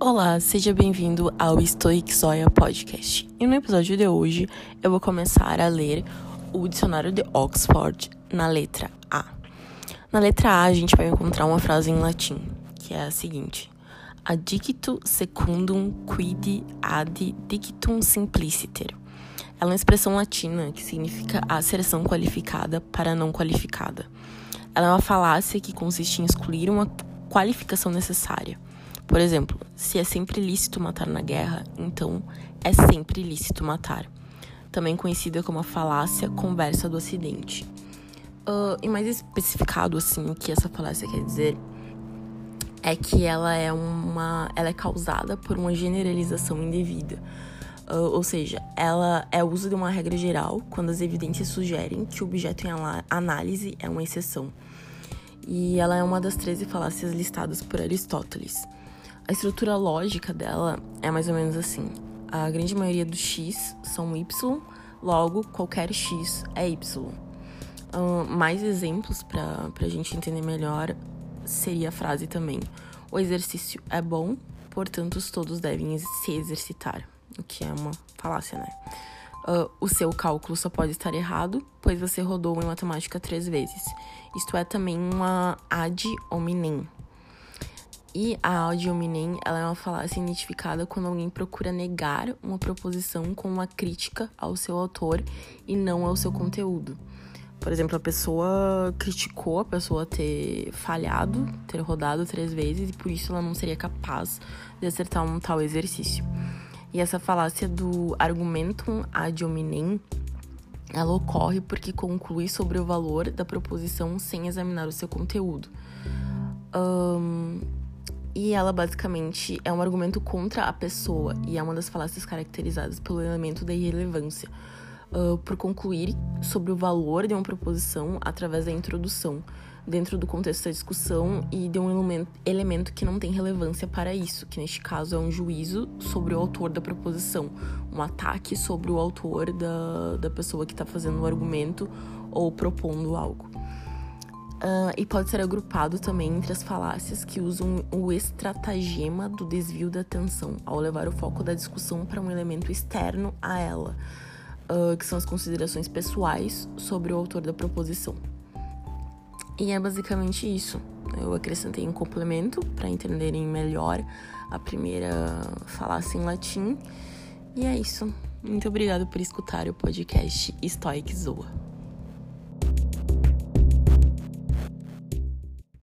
Olá, seja bem-vindo ao Stoic Zoya Podcast. E no episódio de hoje eu vou começar a ler o dicionário de Oxford na letra A. Na letra A a gente vai encontrar uma frase em latim, que é a seguinte: Addictu secundum quid ad dictum simpliciter. Ela é uma expressão latina que significa a aserção qualificada para não qualificada. Ela é uma falácia que consiste em excluir uma qualificação necessária. Por exemplo, se é sempre lícito matar na guerra, então é sempre lícito matar. Também conhecida como a falácia conversa do Ocidente. Uh, e mais especificado, assim, o que essa falácia quer dizer é que ela é uma, ela é causada por uma generalização indevida. Uh, ou seja, ela é o uso de uma regra geral quando as evidências sugerem que o objeto em análise é uma exceção. E ela é uma das 13 falácias listadas por Aristóteles. A estrutura lógica dela é mais ou menos assim: a grande maioria dos x são y, logo qualquer x é y. Uh, mais exemplos para a gente entender melhor seria a frase também: o exercício é bom, portanto todos devem se exercitar, o que é uma falácia, né? Uh, o seu cálculo só pode estar errado, pois você rodou em matemática três vezes. Isto é também uma ad hominem, e a ad hominem, ela é uma falácia identificada quando alguém procura negar uma proposição com uma crítica ao seu autor e não ao seu conteúdo. Por exemplo, a pessoa criticou a pessoa ter falhado, ter rodado três vezes, e por isso ela não seria capaz de acertar um tal exercício. E essa falácia do argumentum ad hominem, ela ocorre porque conclui sobre o valor da proposição sem examinar o seu conteúdo. Um, e ela basicamente é um argumento contra a pessoa e é uma das falácias caracterizadas pelo elemento da irrelevância, uh, por concluir sobre o valor de uma proposição através da introdução, dentro do contexto da discussão e de um elemento, que não tem relevância para isso, que neste caso é um juízo sobre o autor da proposição, um ataque sobre o autor da, da pessoa que está fazendo o argumento ou propondo algo. Uh, e pode ser agrupado também entre as falácias que usam o estratagema do desvio da atenção, ao levar o foco da discussão para um elemento externo a ela, uh, que são as considerações pessoais sobre o autor da proposição. E é basicamente isso. Eu acrescentei um complemento para entenderem melhor a primeira falácia em latim. E é isso. Muito obrigada por escutar o podcast Stoic Zoa.